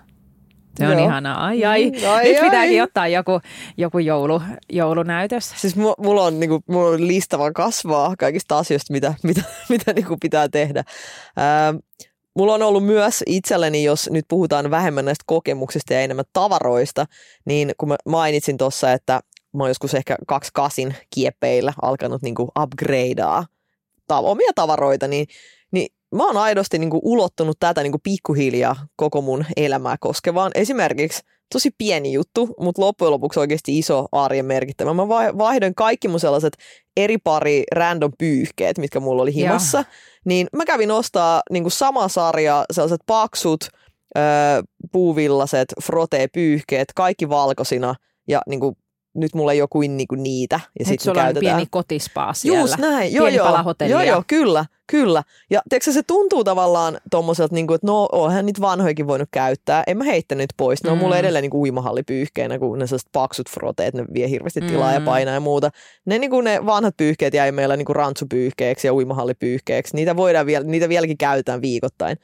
Se on Joo. ihanaa. Ai ai. Ai, Nyt ai. pitääkin ottaa joku, joku joulu, joulunäytös. Siis mu- mulla on, niinku, mulla on lista vaan kasvaa kaikista asioista, mitä, mitä, mitä niinku pitää tehdä. Ää, mulla on ollut myös itselleni, jos nyt puhutaan vähemmän näistä kokemuksista ja enemmän tavaroista, niin kun mä mainitsin tuossa, että mä oon joskus ehkä kaksi kasin kiepeillä alkanut niinku upgradea ta- omia tavaroita, niin mä oon aidosti niinku ulottunut tätä niinku pikkuhiljaa koko mun elämää koskevaan. Esimerkiksi tosi pieni juttu, mutta loppujen lopuksi oikeasti iso arjen merkittävä. Mä vai- vaihdoin kaikki mun sellaiset eri pari random pyyhkeet, mitkä mulla oli himassa. Joo. Niin mä kävin ostaa niinku sama sarja, sellaiset paksut, öö, puuvillaset, frotee-pyyhkeet, kaikki valkoisina ja niinku, nyt mulla ei ole kuin niinku niitä. Ja sitten sulla on käytetään. pieni kotispaa siellä. Just näin, joo Pieni joo. pala hotellia. joo joo, kyllä, kyllä. Ja tiedätkö, se tuntuu tavallaan tommoselta, niin kuin, että no onhan niitä vanhoikin voinut käyttää. En mä heittänyt pois. Ne on mulla Mm. edelleen niin kuin uimahallipyyhkeenä, kun ne sellaiset paksut froteet, ne vie hirveästi tilaa ja Mm. painaa ja muuta. Ne, niin kuin ne vanhat pyyhkeet jäi meillä niin kuin rantsupyyhkeeksi ja uimahallipyyhkeeksi. Niitä voidaan vielä, niitä vieläkin käytetään viikoittain.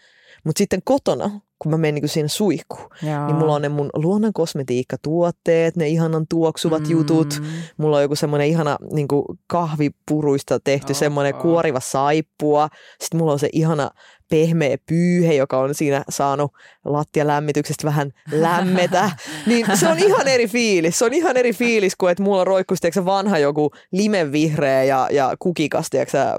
Mutta sitten kotona, kun mä menen niin siinä suihkuun, Joo. niin mulla on ne mun luonnon kosmetiikkatuotteet, ne ihanan tuoksuvat Mm. jutut. Mulla on joku semmoinen ihana niin kahvipuruista tehty Oh, semmoinen oh. kuoriva saippua. Sitten mulla on se ihana pehmeä pyyhe, joka on siinä saanut lattialämmityksestä vähän lämmetä. niin se on ihan eri fiilis. Se on ihan eri fiilis kuin, että mulla roikkuisi vanha joku limevihreä ja, ja kukikas,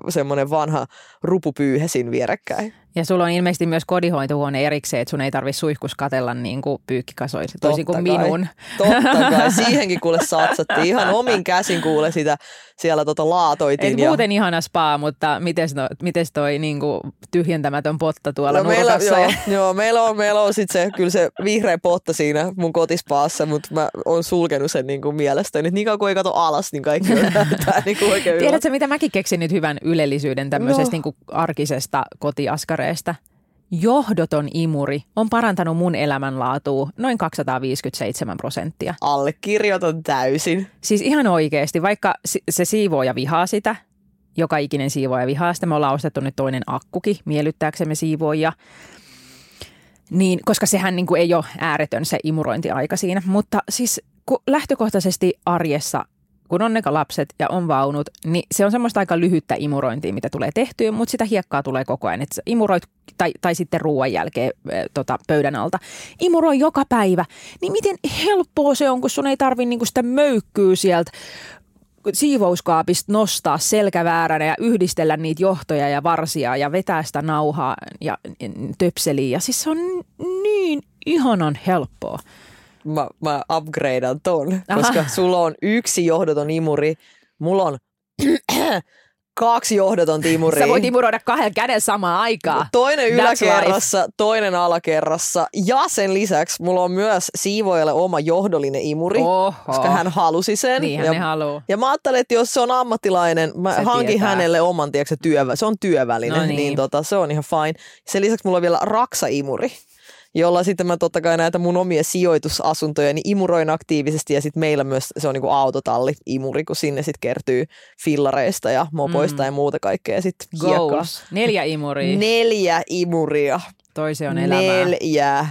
semmoinen vanha rupupyyhe siinä vierekkäin. Ja sulla on ilmeisesti myös kodinhoitohuone erikseen, että sun ei tarvitse suihkus katella niin kuin pyykkikasoissa, toisin kuin kai. minun. Totta kai, siihenkin kuule satsattiin. Ihan omin käsin kuule sitä siellä tota laatoitiin. Et muuten ihana spa, mutta mites, no, mites toi niin kuin tyhjentämätön potta tuolla No, meillä, nurkassa? joo, ja... joo, meillä on, meillä on sit se, kyllä se vihreä potta siinä mun kotispaassa, mutta mä oon sulkenut sen niin kuin mielestäni. Et Niin kauan kuin ei kato alas, niin kaikki on näyttää niin kuin oikein. Tiedätkö, mitä mäkin keksin nyt hyvän ylellisyyden tämmöisestä No. niin kuin arkisesta kotiaskareesta? Johdoton imuri on parantanut mun elämänlaatua noin 257 prosenttia. Allekirjoitan täysin. Siis ihan oikeasti, vaikka se siivooja vihaa sitä, joka ikinen siivooja vihaa sitä, me ollaan ostettu nyt toinen akkuki miellyttääksemme siivoojia, niin, koska sehän niin kuin ei ole ääretön se imurointiaika siinä. Mutta siis kun lähtökohtaisesti arjessa, kun on ne lapset ja on vaunut, niin se on semmoista aika lyhyttä imurointia, mitä tulee tehtyä, mutta sitä hiekkaa tulee koko ajan. Että imuroit tai, tai sitten ruoan jälkeen äh, tota, pöydän alta. Imuroi joka päivä. Niin miten helppoa se on, kun sun ei tarvi niinku sitä möykkyä sieltä siivouskaapista nostaa selkävääränä ja yhdistellä niitä johtoja ja varsia ja vetää sitä nauhaa ja töpseliä. Ja siis se on niin ihanan helppoa. Mä, mä upgradean ton, Aha. koska sulla on yksi johdoton imuri, mulla on kaksi johdoton imuria. Sä voit imuroida kahden käden samaan aikaan. Toinen That's yläkerrassa, toinen alakerrassa ja sen lisäksi mulla on myös siivoajalle oma johdollinen imuri, Oho. koska hän halusi sen. Niinhän ja, ne haluu. ja mä ajattelin, että jos se on ammattilainen, mä Se hankin tietää. hänelle oman, tiedätkö, työvä, se on työväline, No niin. niin. niin tota, se on ihan fine. Sen lisäksi mulla on vielä raksaimuri jolla sitten mä totta kai näitä mun omia sijoitusasuntoja niin imuroin aktiivisesti ja sitten meillä myös se on niinku autotalli imuri, kun sinne sitten kertyy fillareista ja mopoista Mm. ja muuta kaikkea sitten. Neljä imuria. Neljä imuria. Toi se on elämää. Neljä.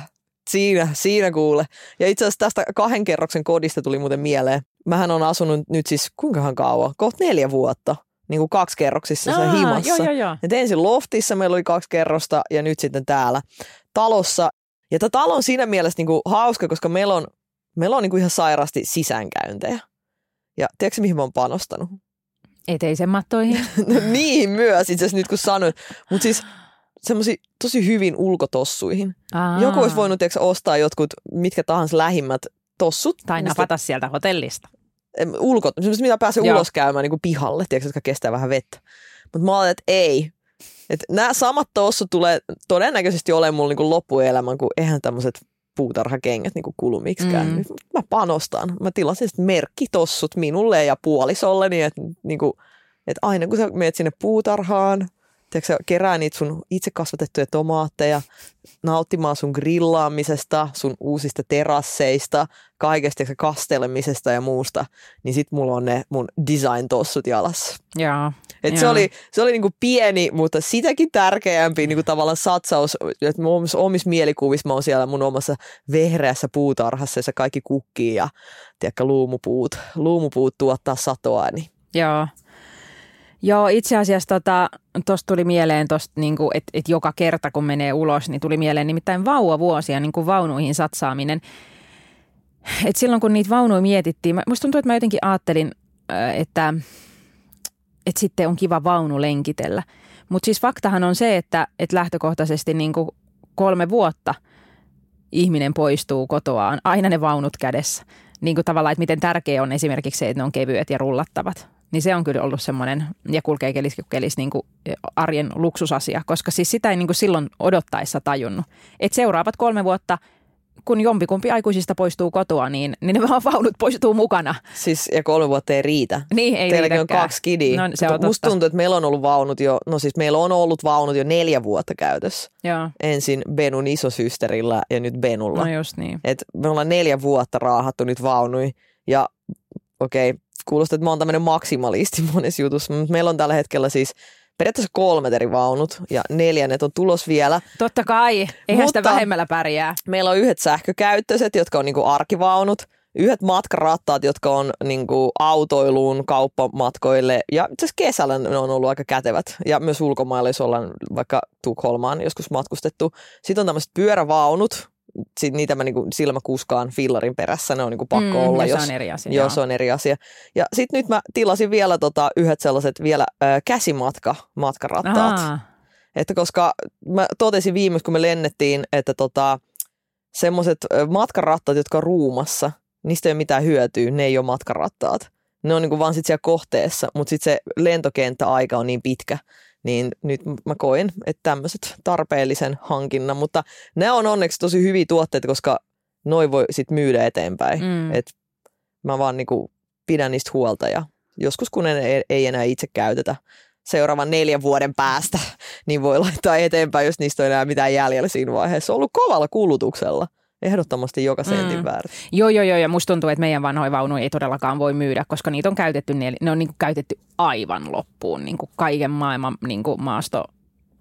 Siinä, siinä kuule. Ja itse asiassa tästä kahden kerroksen kodista tuli muuten mieleen. Mähän on asunut nyt siis kuinkahan kauan? Kohta neljä vuotta niin kuin kaksikerroksissa se Aa, himassa. Joo, joo, joo. Et ensin loftissa meillä oli kaksi kerrosta ja nyt sitten täällä talossa. Ja tämä talo on siinä mielessä niinku hauska, koska meillä on, meillä on niinku ihan sairaasti sisäänkäyntejä. Ja tiedätkö mihin mä oon panostanut? Eteisen mattoihin. No niihin myös itse asiassa nyt kun sanoin. Mutta siis semmoisia tosi hyvin ulkotossuihin. Aa. Joku olisi voinut tiedätkö, ostaa jotkut mitkä tahansa lähimmät tossut. Tai mistä- napata sieltä hotellista. em, ulko, semmoiset, mitä pääsee Joo. ulos käymään niin kuin pihalle, tiedätkö, jotka kestää vähän vettä. Mutta mä ajattelin, että ei. Että nämä samat tossut tulee todennäköisesti olemaan mulla niin kuin loppuelämän, kun eihän tämmöiset puutarhakengät niin kuin kulu miksikään. Mm. Mä panostan. Mä tilasin merkkitossut minulle ja puolisolleni, että niin kuin, että aina kun sä menet sinne puutarhaan, tiedätkö, kerää niitä sun itse kasvatettuja tomaatteja, nauttimaan sun grillaamisesta, sun uusista terasseista, kaikesta tiedätkö, kastelemisesta ja muusta, niin sit mulla on ne mun design-tossut jalassa. Joo. Et se Joo. oli, se oli niinku pieni, mutta sitäkin tärkeämpi niinku tavallaan satsaus, että mun omissa, omissa mielikuvissa mä oon siellä mun omassa vehreässä puutarhassa, jossa kaikki kukkii ja tiedätkö, luumupuut, luumupuut tuottaa satoa, niin Joo. Joo, itse asiassa tuosta tota, tuli mieleen, niinku, että et joka kerta kun menee ulos, niin tuli mieleen nimittäin vauvavuosia, niin kuin vaunuihin satsaaminen. Et silloin kun niitä vaunuja mietittiin, musta tuntuu, että mä jotenkin ajattelin, äh, että, että sitten on kiva vaunu lenkitellä. Mutta siis faktahan on se, että, että lähtökohtaisesti niin kuin kolme vuotta ihminen poistuu kotoaan, aina ne vaunut kädessä. Niin kuin tavallaan, että miten tärkeä on esimerkiksi se, että ne on kevyet ja rullattavat. Niin se on kyllä ollut semmoinen, ja kulkee kelis, kelis niin kuin arjen luksusasia, koska siis sitä ei niin kuin silloin odottaessa tajunnut. Että seuraavat kolme vuotta, kun jompikumpi aikuisista poistuu kotoa, niin, niin ne vaan vaunut poistuu mukana. siis ja kolme vuotta ei riitä. Niin ei Teilläkin on kaksi kidiä. No, se on Musta tuntuu, että meillä on ollut vaunut jo, no siis meillä on ollut vaunut jo neljä vuotta käytössä. Joo, Ensin Benun isosysterillä ja nyt Benulla. no just niin. Et me ollaan neljä vuotta raahattu nyt vaunui ja okei, okay, kuulostaa, että mä oon tämmöinen maksimalisti monessa jutussa, mutta meillä on tällä hetkellä siis periaatteessa kolmet eri vaunut ja neljännet on tulos vielä. Totta kai, eihän sitä Mutta- vähemmällä pärjää. Meillä on yhdet sähkökäyttöiset, jotka on niinku arkivaunut, yhdet matkarattaat, jotka on niinku autoiluun, kauppamatkoille ja itse asiassa kesällä ne on ollut aika kätevät ja myös ulkomailla, jos ollaan vaikka Tukholmaan joskus matkustettu. Sitten on tämmöiset pyörävaunut, sit niitä mä niinku silmäkuskaan fillarin perässä, ne on niinku pakko olla, no, jos, se on eri asia. Joo, joo. se on eri asia. Ja sitten nyt mä tilasin vielä tota, yhdet sellaiset vielä ö, käsimatka matkarattaat. Aa, Että koska mä totesin viimeksi, kun me lennettiin, että tota, semmoiset matkarattaat, jotka on ruumassa, niistä ei ole mitään hyötyä, ne ei ole matkarattaat. Ne on niinku vaan sit siellä kohteessa, mutta sitten se lentokenttäaika on niin pitkä, niin nyt mä koen, että tämmöiset tarpeellisen hankinnan, mutta nämä on onneksi tosi hyviä tuotteita, koska noi voi sitten myydä eteenpäin. Mm. Et mä vaan niinku pidän niistä huolta ja joskus kun ne ei, enää itse käytetä seuraavan neljän vuoden päästä, niin voi laittaa eteenpäin, jos niistä on enää mitään jäljellä siinä vaiheessa. Se on ollut kovalla kulutuksella. Ehdottomasti joka sentin Mm. väärä. Joo, joo, joo, ja musta tuntuu, että meidän vanhoja vaunuja ei todellakaan voi myydä, koska niitä on käytetty, ne on niin kuin käytetty aivan loppuun, niin kuin kaiken maailman niin kuin maasto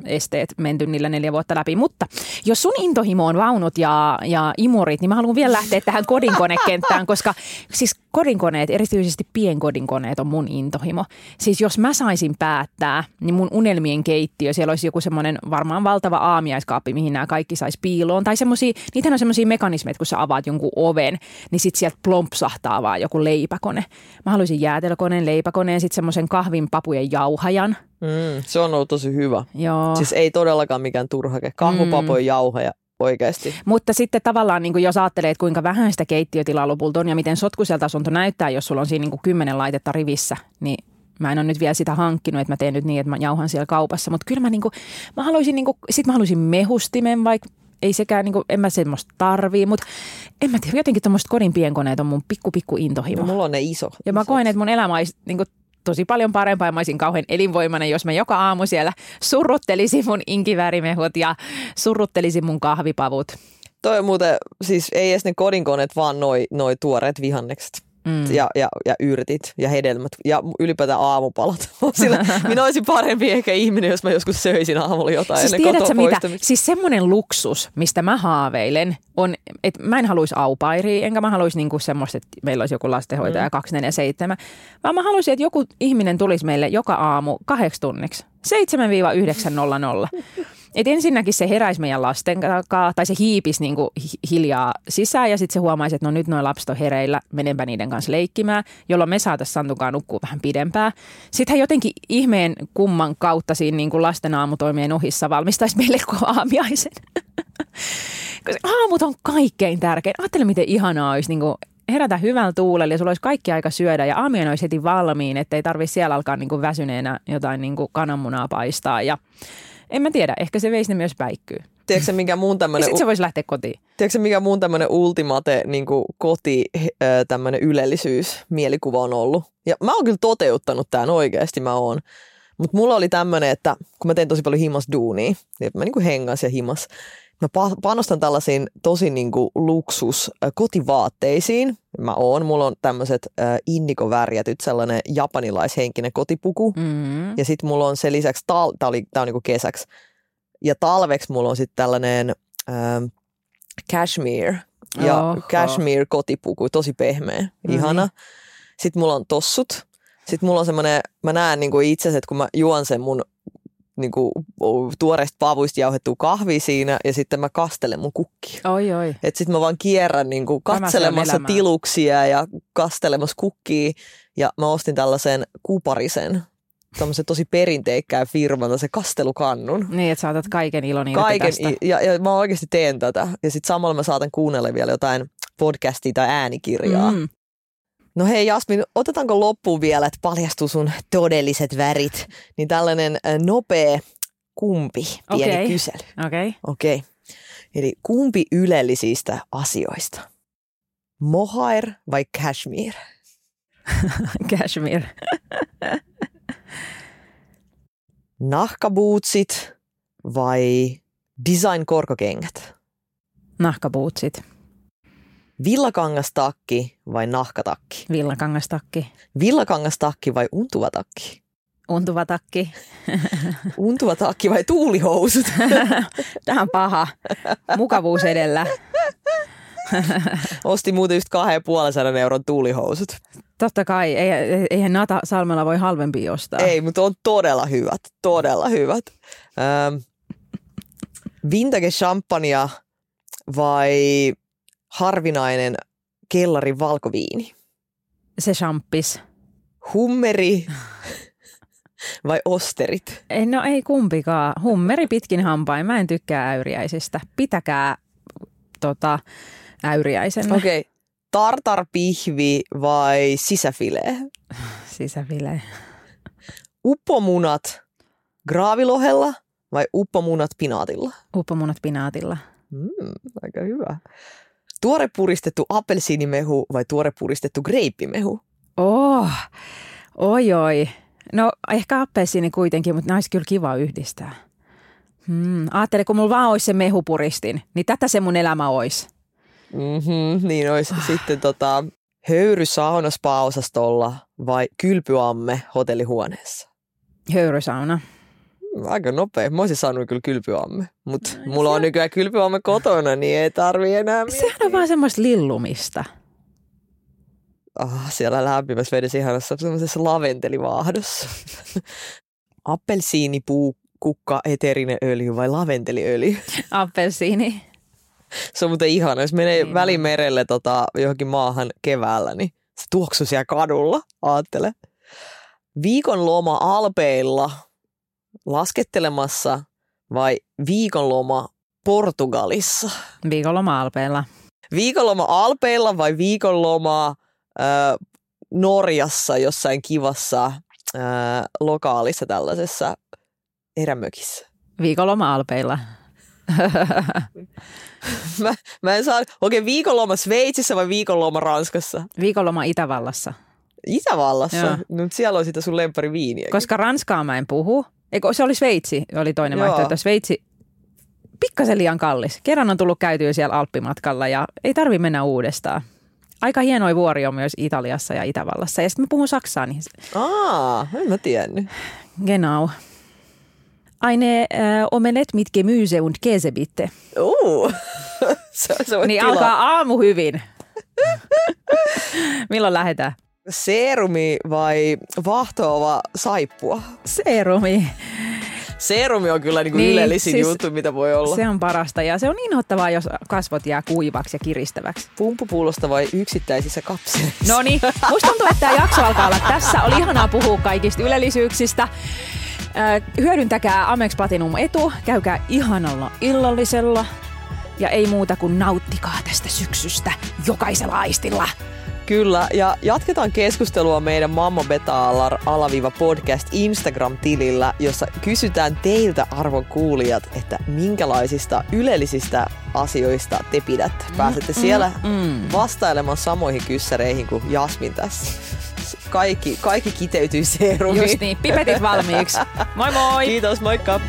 esteet menty niillä neljä vuotta läpi. Mutta jos sun intohimo on vaunut ja, ja imurit, niin mä haluan vielä lähteä tähän kodinkonekenttään, koska siis kodinkoneet, erityisesti pienkodinkoneet on mun intohimo. Siis jos mä saisin päättää, niin mun unelmien keittiö, siellä olisi joku semmoinen varmaan valtava aamiaiskaappi, mihin nämä kaikki saisi piiloon. Tai semmosia, niitähän on semmoisia mekanismeja, että kun sä avaat jonkun oven, niin sit sieltä plompsahtaa vaan joku leipäkone. Mä haluaisin jäätelökoneen, leipäkoneen, sitten semmoisen kahvin papujen jauhajan. Mm, se on ollut tosi hyvä. Joo. Siis ei todellakaan mikään turhake. Kahvupapoja, mm. jauhoja oikeasti. Mutta sitten tavallaan, niin kuin jos ajattelee, että kuinka vähän sitä keittiötilaa lopulta on ja miten sotkuiselta asunto näyttää, jos sulla on siinä niin kuin kymmenen laitetta rivissä, niin mä en ole nyt vielä sitä hankkinut, että mä teen nyt niin, että mä jauhan siellä kaupassa. Mutta kyllä mä, niin kuin, mä haluaisin, niin kuin, sit mä haluaisin mehustimen, vaikka ei sekään, niin kuin, en mä semmoista tarvii, mutta en mä tiedä, jotenkin tuommoiset kodin pienkoneet on mun pikku pikku intohimo. No, mulla on ne iso. Ja mä isot. koen, että mun elämä olisi niin kuin, tosi paljon parempaa ja mä olisin kauhean elinvoimainen, jos mä joka aamu siellä surruttelisin mun inkiväärimehut ja surruttelisin mun kahvipavut. Toi muuten, siis ei edes ne kodinkoneet, vaan noi, noi tuoreet vihannekset. Mm. ja, ja, ja yrtit ja hedelmät ja ylipäätään aamupalat. Sillä minä olisin parempi ehkä ihminen, jos mä joskus söisin aamulla jotain Siis ennen tiedätkö kotoa mitä? Siis semmoinen luksus, mistä mä haaveilen, on, että mä en haluaisi aupairia, enkä mä haluaisi niinku semmoista, että meillä olisi joku lastenhoitaja mm. 247, vaan mä haluaisin, että joku ihminen tulisi meille joka aamu kahdeksi tunniksi, 7-9.00. Et ensinnäkin se heräisi meidän lasten kanssa, tai se hiipisi niinku hi- hiljaa sisään, ja sitten se huomaisi, että no nyt noin lapset on hereillä, menenpä niiden kanssa leikkimään, jolloin me saataisiin Santukaan nukkua vähän pidempään. Sitten hän jotenkin ihmeen kumman kautta siinä niinku lasten aamutoimien ohissa valmistaisi meille aamiaisen. Aamut on kaikkein tärkein. Ajattele, miten ihanaa olisi niinku herätä hyvällä tuulella ja sulla olisi kaikki aika syödä ja aamiainen olisi heti valmiin, ettei tarvitse siellä alkaa niinku väsyneenä jotain niinku kananmunaa paistaa. Ja en mä tiedä, ehkä se veisi ne myös päikkyy. Tiedätkö mikä muun tämmöinen, sitten se voisi lähteä kotiin. tiedätkö mikä muun tämmöinen ultimate niin koti tämmöinen ylellisyys mielikuva on ollut? Ja mä oon kyllä toteuttanut tämän oikeasti, mä oon. Mutta mulla oli tämmöinen, että kun mä tein tosi paljon himas duunia, niin mä niinku hengas ja himas. Mä pa- panostan tällaisiin tosi niinku luksus kotivaatteisiin. Mä oon, mulla on tämmöiset äh, indigo-värjätyt, sellainen japanilaishenkinen kotipuku. Mm-hmm. Ja sitten mulla on se lisäksi, tal- tää, oli, tää on niinku kesäksi. Ja talveksi mulla on sitten tällainen ähm, cashmere. Ja Oho. cashmere kotipuku, tosi pehmeä, ihana. Sitten mulla on tossut. Sitten mulla on semmoinen, mä näen niinku itse että kun mä juon sen mun niinku, tuoreista pavuista jauhettua kahvia siinä ja sitten mä kastelen mun kukkia. Oi, oi. Että sitten mä vaan kierrän niinku Tämä se on katselemassa tiluksia ja kastelemassa kukkia. Ja mä ostin tällaisen kuparisen, tämmöisen tosi perinteikkään firman, se kastelukannun. Niin, että saatat kaiken ilon irti Kaiken, tästä. ja, ja mä oikeasti teen tätä. Ja sitten samalla mä saatan kuunnella vielä jotain podcastia tai äänikirjaa. Mm. No hei Jasmin, otetaanko loppuun vielä, että paljastuu sun todelliset värit? Niin tällainen äh, nopea kumpi, pieni Okei. kysely. Okei. Okay. Okei. Eli kumpi ylellisistä asioista? Mohair vai cashmere? Cashmere. Nahkabootsit vai design korkokengät? Villakangastakki vai nahkatakki? Villakangastakki. Villakangastakki vai untuva takki? Untuva takki. Untuva takki vai tuulihousut? Tämä on paha. Mukavuus edellä. Ostin muuten just 2,5 euron tuulihousut. Totta kai. Ei, eihän Nata Salmella voi halvempi ostaa. Ei, mutta on todella hyvät. Todella hyvät. Ähm, vintage champagnea vai harvinainen kellarin valkoviini? Se champpis. Hummeri vai osterit? Ei, no ei kumpikaan. Hummeri pitkin hampain. Mä en tykkää äyriäisistä. Pitäkää tota, äyriäisenä. Okei. Okay. Tartarpihvi vai sisäfilee? Sisävile. Uppomunat graavilohella vai uppomunat pinaatilla? Uppomunat pinaatilla. Mm, aika hyvä. Tuore puristettu appelsiinimehu vai tuore puristettu greippimehu? Oh, oi oi. No ehkä appelsiini kuitenkin, mutta olisi kyllä kiva yhdistää. Hmm. Ajattele, kun mulla vaan olisi se mehupuristin, niin tätä se mun elämä olisi. Mm-hmm, niin olisi sitten tota, höyry saunaspa-osastolla vai kylpyamme hotellihuoneessa? Höyrysauna. Aika nopea. Mä olisin saanut kyllä kylpyamme, mutta mulla on nykyään kylpyamme kotona, niin ei tarvi enää miettiä. Sehän on vaan semmoista lillumista. Ah, siellä lämpimässä vedessä ihanassa semmoisessa laventelivaahdossa. Appelsiinipuu, kukka, eterinen öljy vai laventeliöljy? Appelsiini. Se on muuten ihana, jos menee Niin välimerelle tota, johonkin maahan keväällä, niin se tuoksu siellä kadulla, aattele. Viikonloma Alpeilla laskettelemassa vai viikonloma Portugalissa? Viikonloma Alpeilla. Viikonloma Alpeilla vai viikonloma äh, Norjassa jossain kivassa äh, lokaalissa tällaisessa erämökissä? Viikonloma Alpeilla. Mä, mä en saa, okei viikonloma Sveitsissä vai viikonloma Ranskassa? Viikonloma Itävallassa. Itävallassa? Joo. No, siellä on sitä sun lemppari viiniä. Koska Ranskaa mä en puhu. Eikö, se oli Sveitsi, oli toinen Joo. vaihtoehto. Sveitsi, pikkasen liian kallis. Kerran on tullut käytyä siellä Alppimatkalla ja ei tarvi mennä uudestaan. Aika hienoja vuori on myös Italiassa ja Itävallassa. Ja sitten mä puhun saksaa, niin Aa, en mä tiennyt. genau. Eine äh, omelet mit Gemüse und Käse bitte. Uu, se, se Niin tila. alkaa aamu hyvin. Milloin lähdetään? Seerumi vai vahtoava saippua? Seerumi. Seerumi on kyllä niinku Niin, ylellisin siis juttu, mitä voi olla. Se... On parasta ja se on inhottavaa, jos kasvot jää kuivaksi ja kiristäväksi. Pumpupullosta vai yksittäisissä kapseleissa? No niin, musta tuntuu, että tämä jakso alkaa olla tässä. Oli ihanaa puhua kaikista ylellisyyksistä. Hyödyntäkää Amex Platinum etu, käykää ihanalla illallisella ja ei muuta kuin nauttikaa tästä syksystä jokaisella aistilla. Kyllä, ja jatketaan keskustelua meidän Mamma Beta alaviiva podcast Instagram-tilillä, jossa kysytään teiltä arvon kuulijat, että minkälaisista ylellisistä asioista te pidätte. Pääsette siellä mm. vastailemaan samoihin kyssäreihin kuin Jasmin tässä. Kaikki, kaikki kiteytyy seerumiin. Just niin, pipetit valmiiksi. Moi moi! Kiitos, moikka!